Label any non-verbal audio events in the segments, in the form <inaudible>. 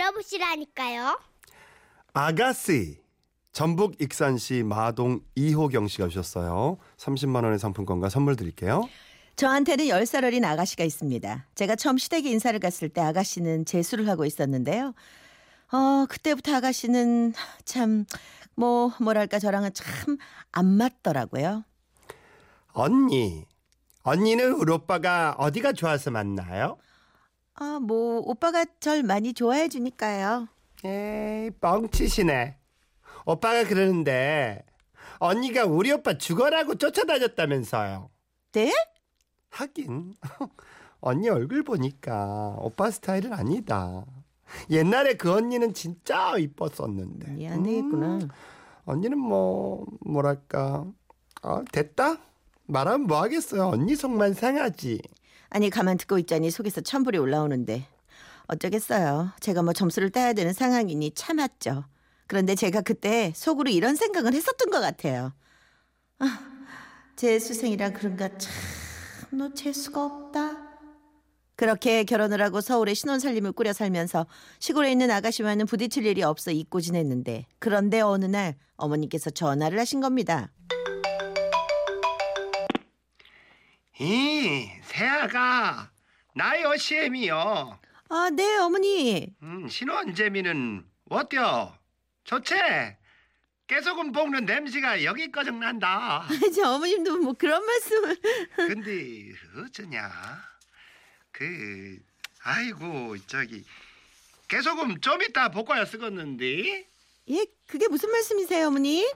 들어보시라니까요. 아가씨. 전북 익산시 마동 이호경 씨가 주셨어요. 30만 원의 상품권과 선물 드릴게요. 저한테는 10살 어린 아가씨가 있습니다. 제가 처음 시댁에 인사를 갔을 때 아가씨는 재수를 하고 있었는데요. 어, 그때부터 아가씨는 참, 뭐, 뭐랄까, 저랑은 참 안 맞더라고요. 언니. 언니는 우리 오빠가 어디가 좋아서 만나요? 아, 뭐, 오빠가 절 많이 좋아해 주니까요. 에이, 뻥치시네. 오빠가 그러는데 언니가 우리 오빠 죽어라고 쫓아다녔다면서요. 네? 하긴 <laughs> 언니 얼굴 보니까 오빠 스타일은 아니다. 옛날에 그 언니는 진짜 이뻤었는데. 미안해했구나. 음, 언니는 뭐 뭐랄까 아, 됐다 말하면 뭐 하겠어요. 언니 속만 상하지. 아니, 가만 듣고 있자니 속에서 천불이 올라오는데. 어쩌겠어요. 제가 뭐 점수를 따야 되는 상황이니 참았죠. 그런데 제가 그때 속으로 이런 생각을 했었던 것 같아요. 아, 제 수생이라 그런가 참너 재수가 없다. 그렇게 결혼을 하고 서울에 신혼살림을 꾸려 살면서 시골에 있는 아가씨와는 부딪힐 일이 없어 잊고 지냈는데 그런데 어느 날 어머니께서 전화를 하신 겁니다. 이 세아가 나요 시엠이요. 아, 네, 어머니. 음, 신혼 재미는 어때요? 좋지? 깨소금 볶는 냄새가 여기까지 난다. <laughs> 저 어머님도 뭐 그런 말씀을. <laughs> 근데 어쩌냐? 그 아이고 저기 깨소금 좀 이따 볶아야 쓰겠는데? 예, 그게 무슨 말씀이세요, 어머니?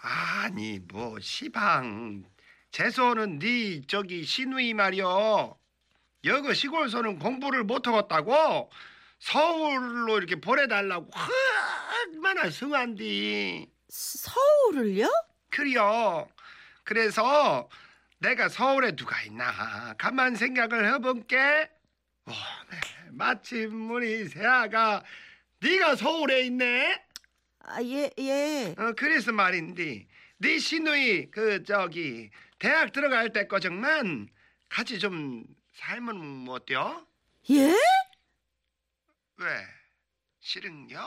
아니 뭐 시방 재소는 네 저기 시누이 말이여 여기 시골서는 공부를 못하겠다고 서울로 이렇게 보내달라고 얼마나 성한디 서울을요? 그래요 그래서 내가 서울에 누가 있나 가만 생각을 해본게 오, 네. 마침 우리 세아가 네가 서울에 있네 아, 예, 예. 어, 그래서 말인데 네 시누이 그 저기 대학 들어갈 때 거정만 같이 좀 살면 뭐 어때요? 예? 왜? 싫은겨?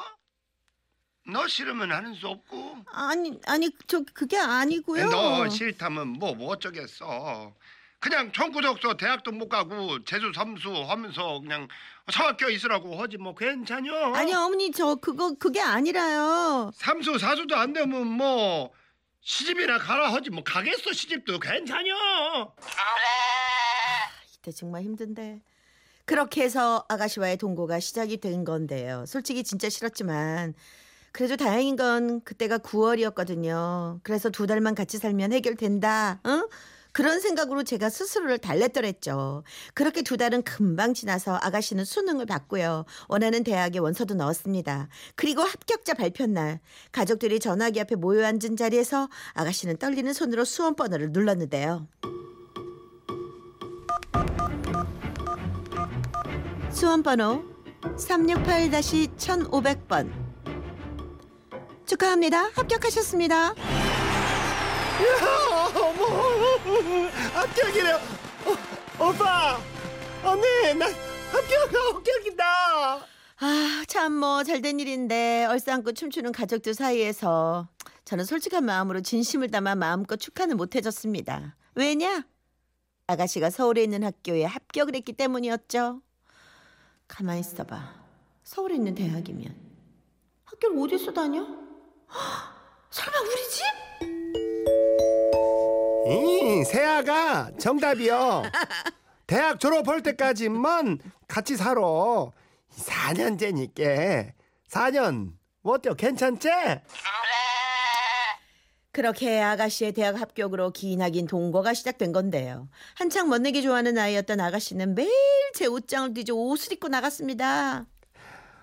너 싫으면 하는 수 없고 아니, 아니, 저 그게 아니고요. 너 싫다면 뭐, 뭐 어쩌겠어 그냥 청구적서 대학도 못 가고 재수 삼수 하면서 그냥 사학교 있으라고 하지 뭐 괜찮여 아니, 어머니, 저 그거 그게 아니라요. 삼수 사수도 안 되면 뭐 시집이나 가라 하지 뭐 가겠어 시집도 괜찮여 이때 정말 힘든데. 그렇게 해서 아가씨와의 동거가 시작이 된 건데요. 솔직히 진짜 싫었지만 그래도 다행인 건 그때가 9월이었거든요. 그래서 두 달만 같이 살면 해결된다. 응? 그런 생각으로 제가 스스로를 달랬더랬죠. 그렇게 두 달은 금방 지나서 아가씨는 수능을 받고요. 원하는 대학에 원서도 넣었습니다. 그리고 합격자 발표 날 가족들이 전화기 앞에 모여 앉은 자리에서 아가씨는 떨리는 손으로 수험 번호를 눌렀는데요. 수험 번호 368-1500번. 축하합니다. 합격하셨습니다. 어머 합격이래요 어, 오빠 언니 나 합격 합격이다 아, 참 뭐 잘된 일인데 얼싸안고 춤추는 가족들 사이에서 저는 솔직한 마음으로 진심을 담아 마음껏 축하는 못 해줬습니다. 왜냐? 아가씨가 서울에 있는 학교에 합격을 했기 때문이었죠. 가만히 있어봐. 서울에 있는 대학이면 학교를 어디서 다녀? 헉, <gasps> 설마 우리 집? 이 세아가 정답이요 대학 졸업할 때까지만 같이 살아 4년째니까 4년 뭐 어때요 괜찮지? 그렇게 아가씨의 대학 합격으로 기나긴 동거가 시작된 건데요. 한창 멋내기 좋아하는 아이였던 아가씨는 매일 제 옷장을 뒤져 옷을 입고 나갔습니다.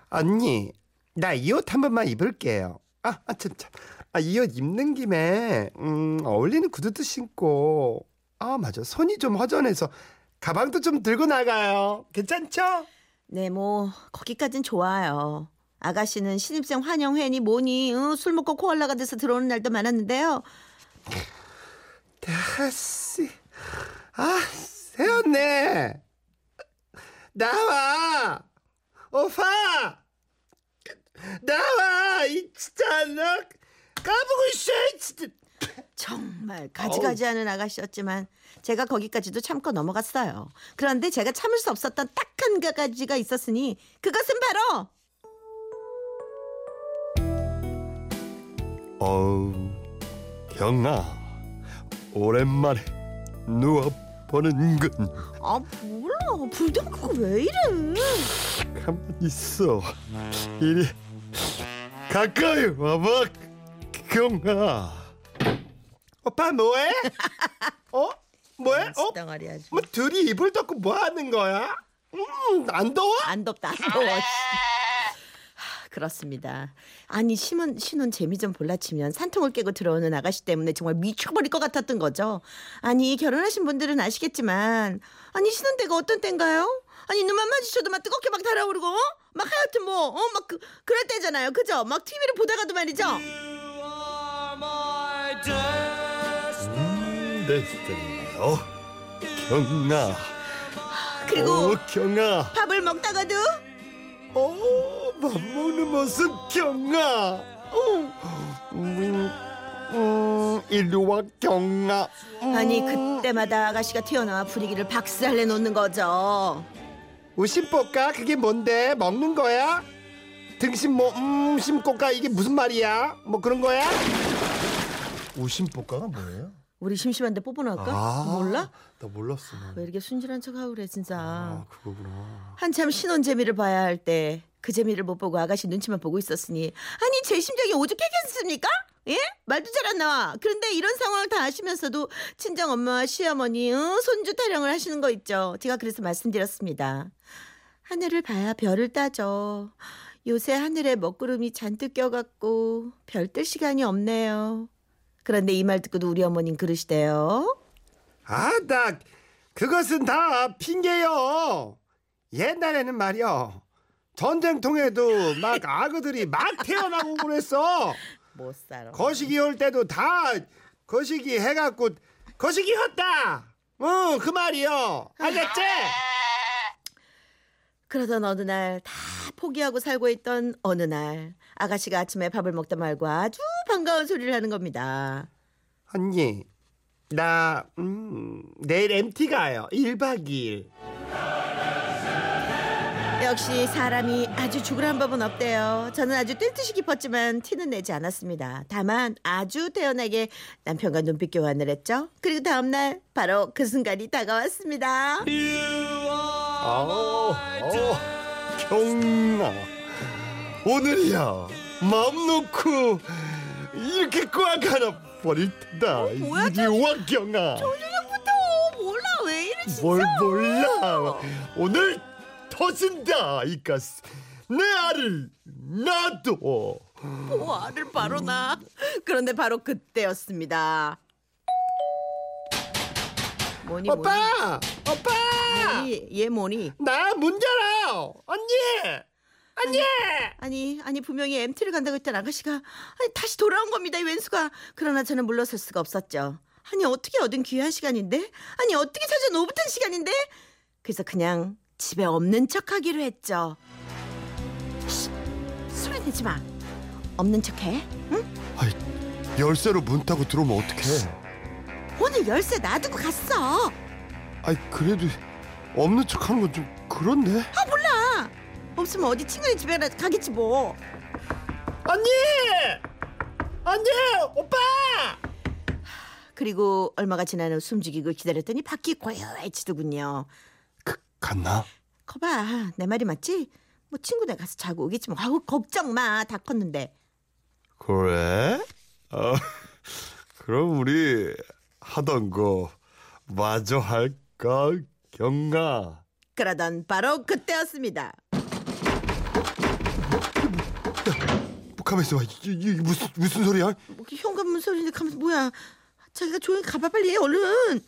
언니 나 이 옷 한 번만 입을게요 아, 아 참, 참. 아, 이 옷 입는 김에 음, 어울리는 구두도 신고. 아 맞아. 손이 좀 허전해서 가방도 좀 들고 나가요. 괜찮죠? 네, 뭐 거기까진 좋아요. 아가씨는 신입생 환영회니 뭐니 응, 술 먹고 코알라가 돼서 들어오는 날도 많았는데요. 다씨 아 새었네. 나와. 오빠. 나와. 이 진짜 나 까보고 있어 진짜. 정말 가지가지 하는 아가씨였지만 제가 거기까지도 참고 넘어갔어요. 그런데 제가 참을 수 없었던 딱 한 가지가 있었으니 그것은 바로 어우 경아 오랜만에 누워 보는 건. 아 몰라. 불닭 그거 왜 이래? 가만 있어. 이리 가까이 와봐 경아 오빠 뭐해? <laughs> 어? 뭐해? 어? 아주. 뭐 둘이 이불 덮고 뭐 하는 거야? 음 안 더워? 안 덥다 안 더워. 하, 그렇습니다. 아니 신혼 신혼 재미 좀 볼라치면 산통을 깨고 들어오는 아가씨 때문에 정말 미쳐버릴 것 같았던 거죠. 아니 결혼하신 분들은 아시겠지만 아니 신혼 때가 어떤 때인가요? 아니 눈만 마주쳐도 막 뜨겁게 막 달아오르고 어? 막 하여튼 뭐 어 막 그, 그럴 때잖아요. 그죠? 막 TV를 보다가도 말이죠. 내 스타일이요 경아 그리고 어, 경아 밥을 먹다가도 어, 밥 먹는 모습 경아 어, 음, 음, 이리 와 경아 음. 아니 그때마다 아가씨가 튀어나와 분위기를 박살내 놓는 거죠. 우심뽀까 그게 뭔데 먹는 거야? 등심 뭐 음, 심뽀까 이게 무슨 말이야? 뭐 그런 거야? 우심뽀까가 뭐예요? 우리 심심한데 뽀뽀 나올까? 몰라? 나 몰랐어. 난. 왜 이렇게 순진한 척하고 그래 진짜. 아 그거구나. 한참 신혼 재미를 봐야 할 때 그 재미를 못 보고 아가씨 눈치만 보고 있었으니 아니 제 심정이 오죽했겠습니까? 예? 말도 잘 안 나와. 그런데 이런 상황을 다 아시면서도 친정 엄마와 시어머니 응? 손주 타령을 하시는 거 있죠. 제가 그래서 말씀드렸습니다. 하늘을 봐야 별을 따죠. 요새 하늘에 먹구름이 잔뜩 껴갖고 별 뜰 시간이 없네요. 그런데 이 말 듣고도 우리 어머님 그러시대요. 아 나 그것은 다 핑계요. 옛날에는 말이요. 전쟁통에도 막 <laughs> 아그들이 막 태어나고 그랬어. 못 살아. 거시기 올 때도 다 거시기 해갖고 거시기 였다. 어, 그 말이요. 알겠지? 그러던 어느 날 다 포기하고 살고 있던 어느 날 아가씨가 아침에 밥을 먹다 말고 아주 반가운 소리를 하는 겁니다. 언니, 나 음, 내일 MT 가요. 1박 2일. 역시 사람이 아주 죽으란 법은 없대요. 저는 아주 뛸 듯이 깊었지만 티는 내지 않았습니다. 다만 아주 태연하게 남편과 눈빛 교환을 했죠. 그리고 다음날 바로 그 순간이 다가왔습니다. 어, 어, 경아. 오늘이야. 마음 놓고 이렇게 꽉 하나 버릴 테다. 어, 뭐야, 이리 와, 경아. 저녁부터 몰라 왜 이래 진짜. 뭘 몰라. 오늘 터진다, 이까스. 내 알을 놔둬. 와를 바로 나. 그런데 바로 그때였습니다. 뭐니 뭐니? 오빠! 오빠! 뭐니? 얘 뭐니? 나 문 열어! 언니! 언니! 아니 아니 분명히 MT를 간다고 했던 아가씨가 아니 다시 돌아온 겁니다 이 왼수가. 그러나 저는 물러설 수가 없었죠. 아니 어떻게 얻은 귀한 시간인데? 아니 어떻게 찾은 오붓한 시간인데? 그래서 그냥 집에 없는 척하기로 했죠. 쉿, 소리 내지 마. 없는 척해. 응? 아이, 열쇠로 문 타고 들어오면 어떡해? 오늘 열쇠 놔두고 갔어. 아이, 그래도 없는 척 하는 건 좀 그런데? 아 몰라. 없으면 어디 친구네 집에 가겠지 뭐. 언니! 언니! 오빠! 그리고 얼마가 지난 후 숨죽이고 기다렸더니 밖이 고요해지더군요. 그, 갔나? 거봐 내 말이 맞지? 뭐 친구네 가서 자고 오겠지 뭐. 아우 걱정 마. 다 컸는데. 그래? 어, 그럼 우리 하던 거 마저 할까, 경아? 그러던 바로 그때였습니다. 가만있어 봐. 이, 이, 이 무슨, 무슨 소리야? 뭐 현관문 소리인데 가면서 뭐야? 자기가 조용히 가봐 빨리 해 얼른.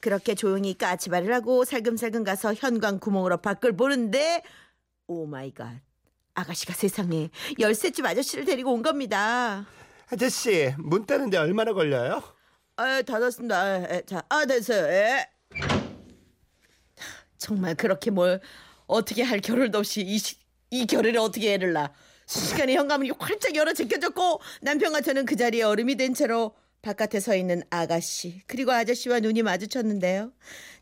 그렇게 조용히 까치발을 하고 살금살금 가서 현관 구멍으로 밖을 보는데 oh my god. 아가씨가 세상에 열쇠집 아저씨를 데리고 온 겁니다. 아저씨, 문 따는데 얼마나 걸려요? 아, 닫았습니다. 아, 에, 자, 아, 됐어요. 예. 정말 그렇게 뭘 어떻게 할 겨를도 없이 이, 시- 이 겨를에 어떻게 애를 낳아. 순식간에 현관문이 활짝 열어 제껴졌고 남편과 저는 그 자리에 얼음이 된 채로 바깥에 서 있는 아가씨 그리고 아저씨와 눈이 마주쳤는데요.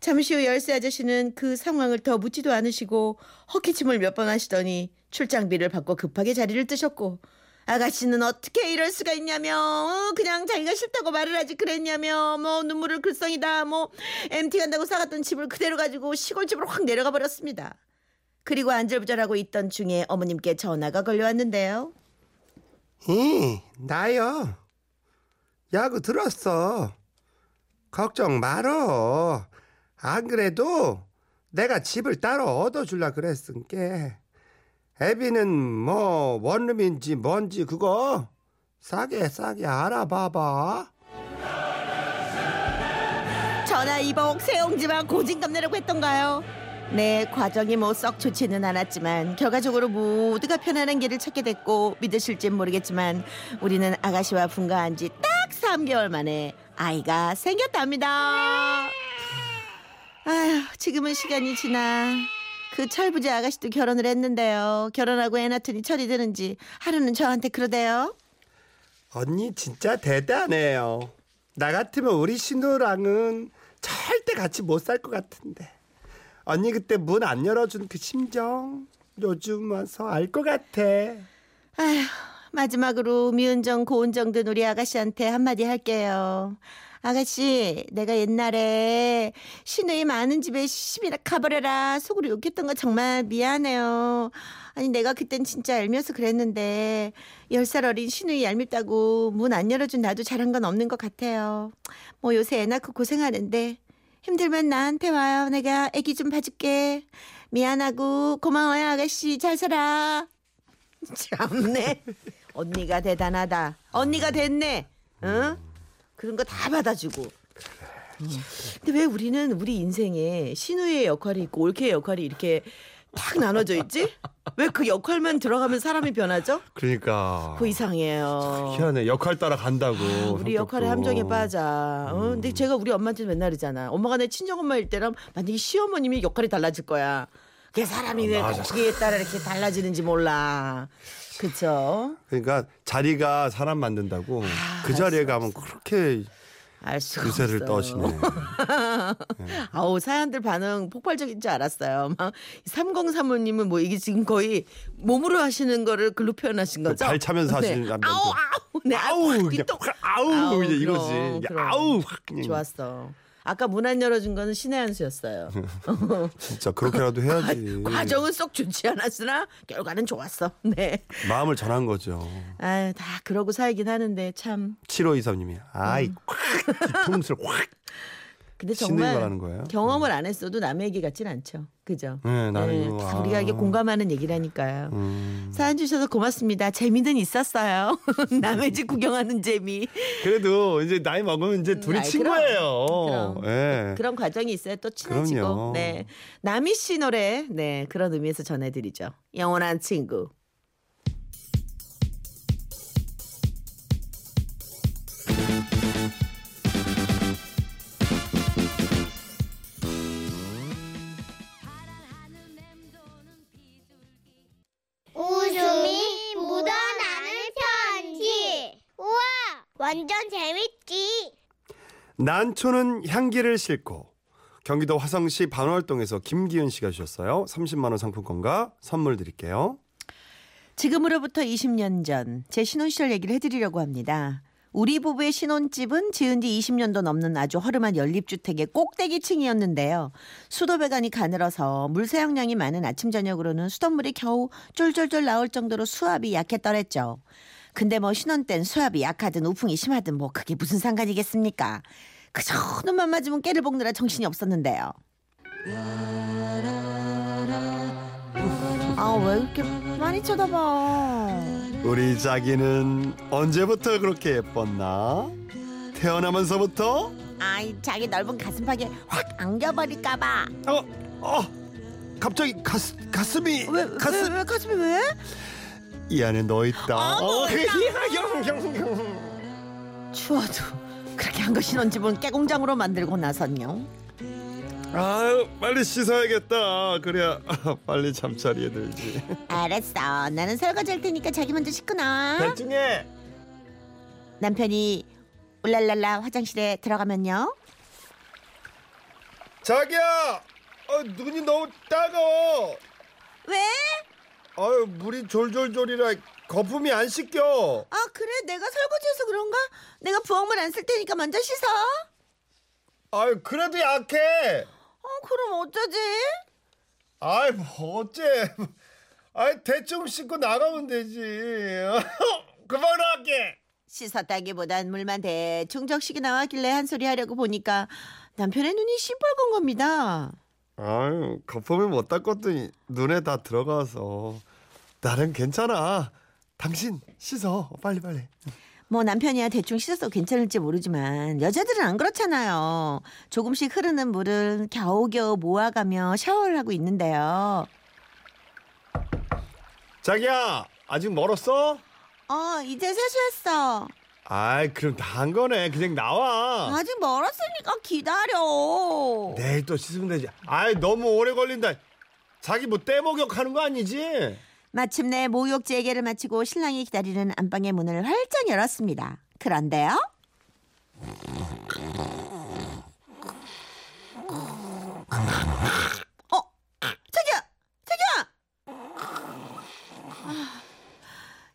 잠시 후 열쇠 아저씨는 그 상황을 더 묻지도 않으시고 헛기침을 몇 번 하시더니 출장비를 받고 급하게 자리를 뜨셨고 아가씨는 어떻게 이럴 수가 있냐며 어, 그냥 자기가 싫다고 말을 하지 그랬냐며 뭐 눈물을 글썽이다 뭐 MT 간다고 사갔던 집을 그대로 가지고 시골집으로 확 내려가 버렸습니다. 그리고 안절부절하고 있던 중에 어머님께 전화가 걸려왔는데요. 이 나요. 야구 들었어. 걱정 말어. 안 그래도 내가 집을 따로 얻어줄라 그랬으니까. 애비는 뭐 원룸인지 뭔지 그거 싸게 싸게 알아봐봐. 전화 이복 세용지만 고진감 내라고 했던가요? 네, 과정이 뭐 썩 좋지는 않았지만 결과적으로 모두가 편안한 길을 찾게 됐고 믿으실진 모르겠지만 우리는 아가씨와 분가한 지 딱 3개월 만에 아이가 생겼답니다. 아휴, 지금은 시간이 지나 그 철부지 아가씨도 결혼을 했는데요. 결혼하고 애 낳더니 철이 드는지 하루는 저한테 그러대요. 언니 진짜 대단해요. 나 같으면 우리 신우랑은 절대 같이 못 살 것 같은데. 언니 그때 문 안 열어준 그 심정 요즘 와서 알 것 같아. 아휴, 마지막으로 미은정 고은정 든 우리 아가씨한테 한마디 할게요. 아가씨, 내가 옛날에 시누이 많은 집에 시집이나 가버려라 속으로 욕했던 거 정말 미안해요. 아니 내가 그땐 진짜 얄미워서 그랬는데 열살 어린 시누이 얄밉다고 문 안 열어준 나도 잘한 건 없는 것 같아요. 뭐 요새 애 낳고 고생하는데 힘들면 나한테 와요. 내가 애기 좀 봐줄게. 미안하고 고마워요 아가씨 잘 살아. <laughs> 참네. 언니가 대단하다. 언니가 됐네. 응? 그런 거 다 받아주고. 음. 근데 왜 우리는 우리 인생에 신우의 역할이 있고 올케의 역할이 이렇게 딱 나눠져 있지? 왜 그 역할만 들어가면 사람이 변하죠? 그러니까 그 이상해요. 희한해 역할 따라 간다고. 우리 역할의 함정에 빠져. 어? 근데 제가 우리 엄마한테 맨날 이잖아. 엄마가 내 친정엄마일 때랑 만약에 시어머님이 역할이 달라질 거야. 그게 사람이 왜 거기에 따라 이렇게 달라지는지 몰라. 그쵸? 그러니까 자리가 사람 만든다고 그 자리에 가면 그렇게 알 수가 유세를 없어요. 떠시네. <laughs> 아우 사연들 반응 폭발적인 줄 알았어요. 막 3035님은 뭐 이게 지금 거의 몸으로 하시는 거를 글로 표현하신 거죠? 발 차면서 하시는 네. 남자들. 아우 아우 네 아우 아우 또확 아우, 이제 이러지. 아우 확 그냥 좋았어. 아까 문안 열어준 거는 신의 한 수였어요. <laughs> 진짜 그렇게라도 해야지. <laughs> 과정은 썩 좋지 않았으나 결과는 좋았어. <laughs> 네. 마음을 전한 거죠. 아유 다 그러고 살긴 하는데 참. 7523님이 아이 음. 확 뒤통수를 확. 근데 정말? 경험을 안 했어도 남의 얘기 같진 않죠. 그죠? 네, 이거, 다 우리가 이게 아. 공감하는 얘기라니까요. 음. 사연 주셔서 고맙습니다. 재미는 있었어요. <laughs> 남의 집 구경하는 재미. 그래도 이제 나이 먹으면 이제 둘이 음, 아이, 친구예요. 그럼. 예. 그런 과정이 있어야 또 친해지고. 그럼요. 네. 남희 씨 노래 네 그런 의미에서 전해드리죠. 영원한 친구. 완전 재밌지. 난초는 향기를 싣고 경기도 화성시 반월동에서 김기은 씨가 주셨어요. 30만 원 상품권과 선물 드릴게요. 지금으로부터 20년 전 제 신혼 시절 얘기를 해드리려고 합니다. 우리 부부의 신혼집은 지은 지 20년도 넘는 아주 허름한 연립주택의 꼭대기층이었는데요. 수도배관이 가늘어서 물세용량이 많은 아침 저녁으로는 수돗물이 겨우 쫄쫄쫄 나올 정도로 수압이 약했더랬죠. 근데 뭐 신혼 땐 수압이 약하든 우풍이 심하든 뭐 그게 무슨 상관이겠습니까? 그저 눈만 맞으면 깨를 볶느라 정신이 없었는데요. 아 왜 이렇게 많이 쳐다봐? 우리 자기는 언제부터 그렇게 예뻤나? 태어나면서부터? 아이 자기 넓은 가슴팍에 확 안겨버릴까봐. 어, 어, 갑자기 가스, 가슴이 왜, 가슴 왜, 왜 가슴이 왜? 이 안에 너 있다. 어머, 어, 추워도 그렇게 한거 신혼집은 깨공장으로 만들고 나선요. 아유 빨리 씻어야겠다. 그래야 <laughs> 빨리 잠자리에 들지. 알았어. 나는 설거지 할 테니까 자기 먼저 씻고 나와. 대충해. 남편이 울랄랄라 화장실에 들어가면요. 자기야, 어, 눈이 너무 따가워. 왜? 아유 물이 졸졸졸이라 거품이 안 씻겨. 아 그래 내가 설거지해서 그런가? 내가 부엌물 안 쓸 테니까 먼저 씻어. 아유 그래도 약해. 어 그럼 어쩌지? 아이 뭐 어째? 아이 대충 씻고 나가면 되지. <laughs> 그만할게. 씻었다기보단 물만 대충 적시게 나왔길래 한 소리 하려고 보니까 남편의 눈이 시뻘건 겁니다. 아유 거품을 못 닦았더니 눈에 다 들어가서 나는 괜찮아. 당신 씻어 빨리 빨리. 뭐 남편이야 대충 씻어서 괜찮을지 모르지만 여자들은 안 그렇잖아요. 조금씩 흐르는 물을 겨우겨우 모아가며 샤워를 하고 있는데요. 자기야 아직 멀었어? 어 이제 세수했어. 아이 그럼 다 한 거네. 그냥 나와. 아직 멀었으니까 기다려. 내일 또 씻으면 되지. 아이 너무 오래 걸린다. 자기 뭐 떼목욕하는 거 아니지? 마침내 목욕 재개를 마치고 신랑이 기다리는 안방의 문을 활짝 열었습니다. 그런데요. <laughs> 어, 자기야, 자기야. 아,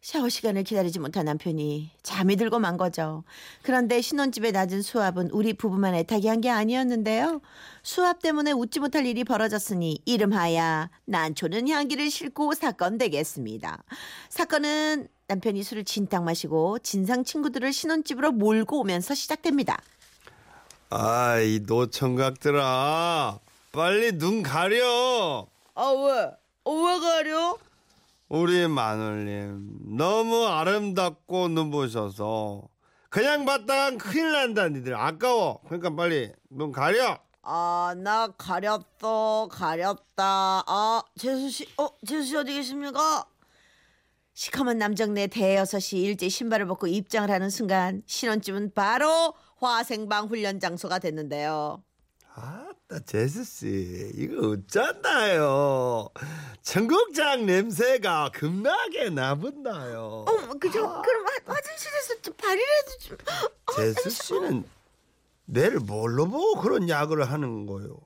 샤워 시간을 기다리지 못한 남편이 잠이 들고 만 거죠. 그런데 신혼집에 낮은 수압은 우리 부부만 애타게 한 게 아니었는데요. 수압 때문에 웃지 못할 일이 벌어졌으니 이름하야 난초는 향기를 싣고 사건 되겠습니다. 사건은 남편이 술을 진탕 마시고 진상 친구들을 신혼집으로 몰고 오면서 시작됩니다. 아이 노청각들아 빨리 눈 가려. 아 왜? 어, 왜 가려? 우리 마눌님 너무 아름답고 눈부셔서 그냥 봤다간 큰일 난다 니들 아까워 그러니까 빨리 눈 가려 아, 나 가렸어, 가렸다. 아, 재수 씨, 어, 재수 씨 어디 계십니까? 시커먼 남정네 대여섯이 일제 신발을 벗고 입장을 하는 순간 신혼집은 바로 화생방 훈련 장소가 됐는데요. 아따 제수씨 이거 어쩐다요 청국장 냄새가 겁나게 나본다요 어, 그죠? 그럼 화, 화장실에서 좀 발이라도 좀. 어, 제수씨는 내를 뭘로 보고 그런 야구를 하는 거요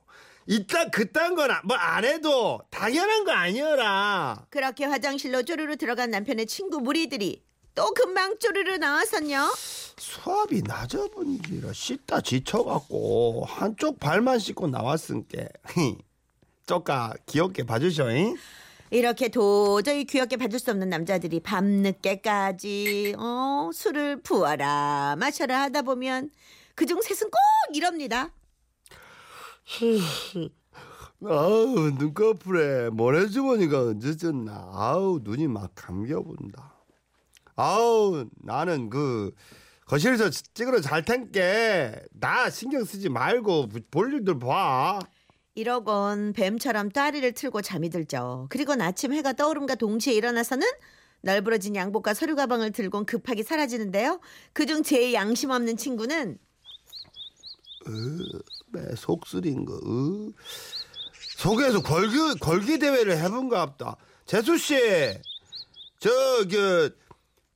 이따 그딴 건 뭐 안 해도 당연한 거 아니어라 그렇게 화장실로 쪼르르 들어간 남편의 친구 무리들이 또 금방 쪼르르 나와서요. 수압이 낮아본지라 씻다 지쳐갖고 한쪽 발만 씻고 나왔은께 <laughs> 쪼까 귀엽게 봐주셔잉 이렇게 도저히 귀엽게 봐줄 수 없는 남자들이 밤늦게까지 어, 술을 부어라 마셔라 하다 보면 그중 셋은 꼭 이럽니다. <laughs> 아우 눈꺼풀에 모래주머니가 얹어졌나 아우 눈이 막 감겨본다 아우 나는 그 거실에서 찍으러 잘 텐게 나 신경 쓰지 말고 볼 일들 봐 이러곤 뱀처럼 따리를 틀고 잠이 들죠. 그리고 아침 해가 떠오름과 동시에 일어나서는 널브러진 양복과 서류 가방을 들고 급하게 사라지는데요. 그중 제일 양심 없는 친구는 매 속쓰린 거 으. 속에서 걸기 걸기 대회를 해본갑다 재수 씨 저그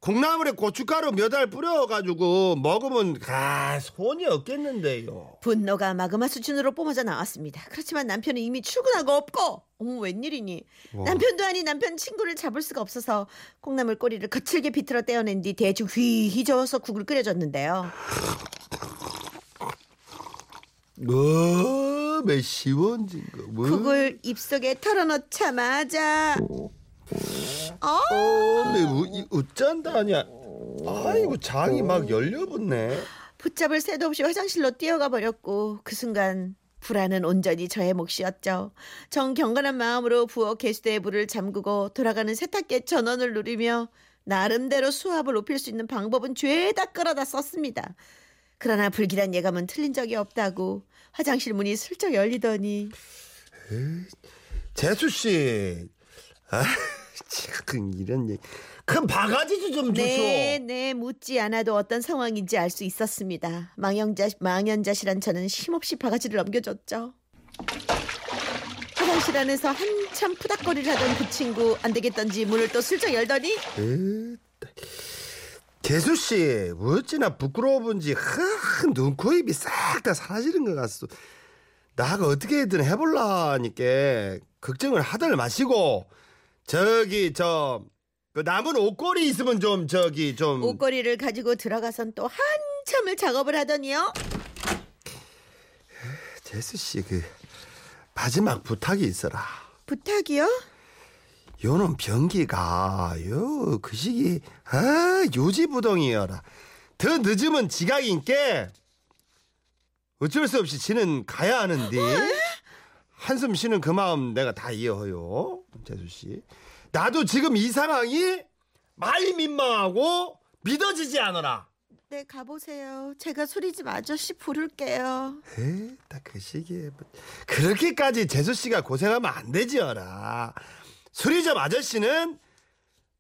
콩나물에 고춧가루 몇 알 뿌려가지고 먹으면 아 손이 없겠는데요. 분노가 마그마 수준으로 뿜어져 나왔습니다. 그렇지만 남편은 이미 출근하고 없고 어머 웬일이니 남편도 아닌 남편 친구를 잡을 수가 없어서 콩나물 꼬리를 거칠게 비틀어 떼어낸 뒤 대충 휘휘 저어서 국을 끓여줬는데요. 뭐, 매 시원진 거. 뭐. 국을 입속에 털어넣자마자 어? 어, 매 우, 이, 어쩐다냐. 아이고 장이 막 열려붙네. 붙잡을 새도 없이 화장실로 뛰어가 버렸고 그 순간 불안은 온전히 저의 몫이었죠. 정경건한 마음으로 부엌 개수대의 불을 잠그고 돌아가는 세탁기의 전원을 누리며 나름대로 수압을 높일 수 있는 방법은 죄다 끌어다 썼습니다. 그러나 불길한 예감은 틀린 적이 없다고 화장실 문이 슬쩍 열리더니 재수 씨. 아, 참 이런 얘기. 큰 바가지 좀 주소. 네, 네, 묻지 않아도 어떤 상황인지 알 수 있었습니다. 망연자, 망연자실한 저는 힘없이 바가지를 넘겨줬죠. 화장실 안에서 한참 푸닥거리를 하던 그 친구 안 되겠던지 문을 또 슬쩍 열더니 재수 씨, 어찌나 부끄러워본지 큰 눈, 코, 입이 싹 다 사라지는 것 같소. 나가 어떻게든 해볼라니까 걱정을 하들 마시고 저기 저 그 남은 옷걸이 있으면 좀 저기 좀 옷걸이를 가지고 들어가선 또 한참을 작업을 하더니요. 재수 씨 그 마지막 부탁이 있어라. 부탁이요? 요놈 변기가 요 그 시기 아 요지부동이여라. 더 늦으면 지각인께 어쩔 수 없이 지는 가야 하는데 한숨 쉬는 그 마음 내가 다 이해해요 재수 씨. 나도 지금 이 상황이 많이 민망하고 믿어지지 않아라. 네 가보세요. 제가 수리집 아저씨 부를게요. 에딱 그 시기에 뭐- 그렇게까지 재수 씨가 고생하면 안 되지여라. 수리점 아저씨는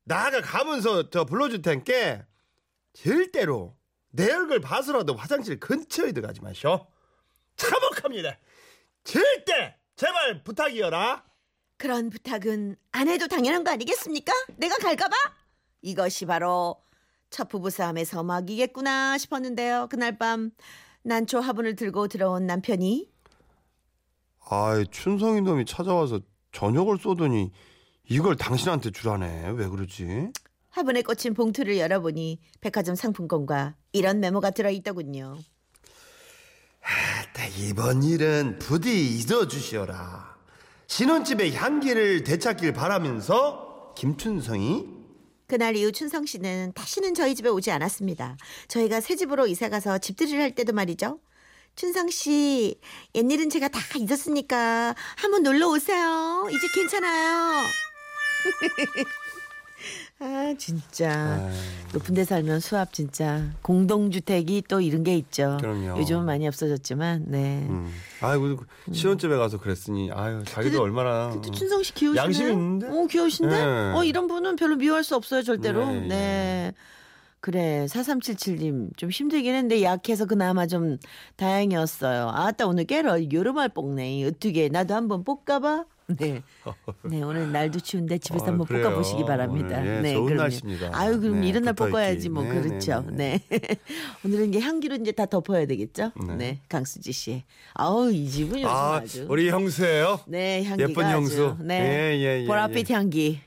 나가 가면서 저 불러줄 텐께 절대로 내 얼굴 봐서라도 화장실 근처에 들어가지 마쇼. 참혹합니다. 절대 제발 부탁이여라. 그런 부탁은 안 해도 당연한 거 아니겠습니까? 내가 갈까봐? 이것이 바로 첫 부부 싸움에서 막이겠구나 싶었는데요. 그날 밤 난초 화분을 들고 들어온 남편이 아이 춘성이 놈이 찾아와서 저녁을 쏘더니 이걸 당신한테 주라네. 왜 그러지? 화분에 꽂힌 봉투를 열어보니 백화점 상품권과 이런 메모가 들어있더군요. 네, 이번 일은 부디 잊어주시오라. 신혼집의 향기를 되찾길 바라면서 김춘성이 그날 이후 춘성 씨는 다시는 저희 집에 오지 않았습니다. 저희가 새 집으로 이사 가서 집들이를 할 때도 말이죠. 춘성 씨, 옛일은 제가 다 잊었으니까 한번 놀러 오세요. 이제 괜찮아요. <laughs> 아, 진짜. 높은 데 살면 수압 진짜. 공동주택이 또 이런 게 있죠. 그럼요. 요즘은 많이 없어졌지만, 네. 음. 아이고 신혼집에 가서 그랬으니 아유 자기도 근데- 얼마나 근데 춘성 씨 귀여우시네. 양심 있는데? 어, 귀여우신데? 네. 어, 이런 분은 별로 미워할 수 없어요, 절대로. 네, 네. 네. 그래, 4377님. 좀 힘들긴 했는데 약해서 그나마 좀 다행이었어요. 아따, 오늘 깨러 여름알 볶네. 어떻게, 나도 한번 볶아봐? 네. <laughs> 네, 오늘 날도 추운데 집에서 아, 한번 그래요. 볶아 보시기 바랍니다. 오늘, 예, 네, 좋은 그럼요. 날씨입니다. 아유, 그럼 네, 이런 날. 볶아야지 뭐. 네, 그렇죠. 네, 네. <laughs> 오늘은 이제 향기로 이제 다 덮어야 되겠죠? 네. 네. 강수지 씨. 아우, 이 집은 요즘 아 아주. 우리 형수예요. 네, 향기가 예쁜 형수. 아주. 네. 예, 예, 예, 보랏빛 향기.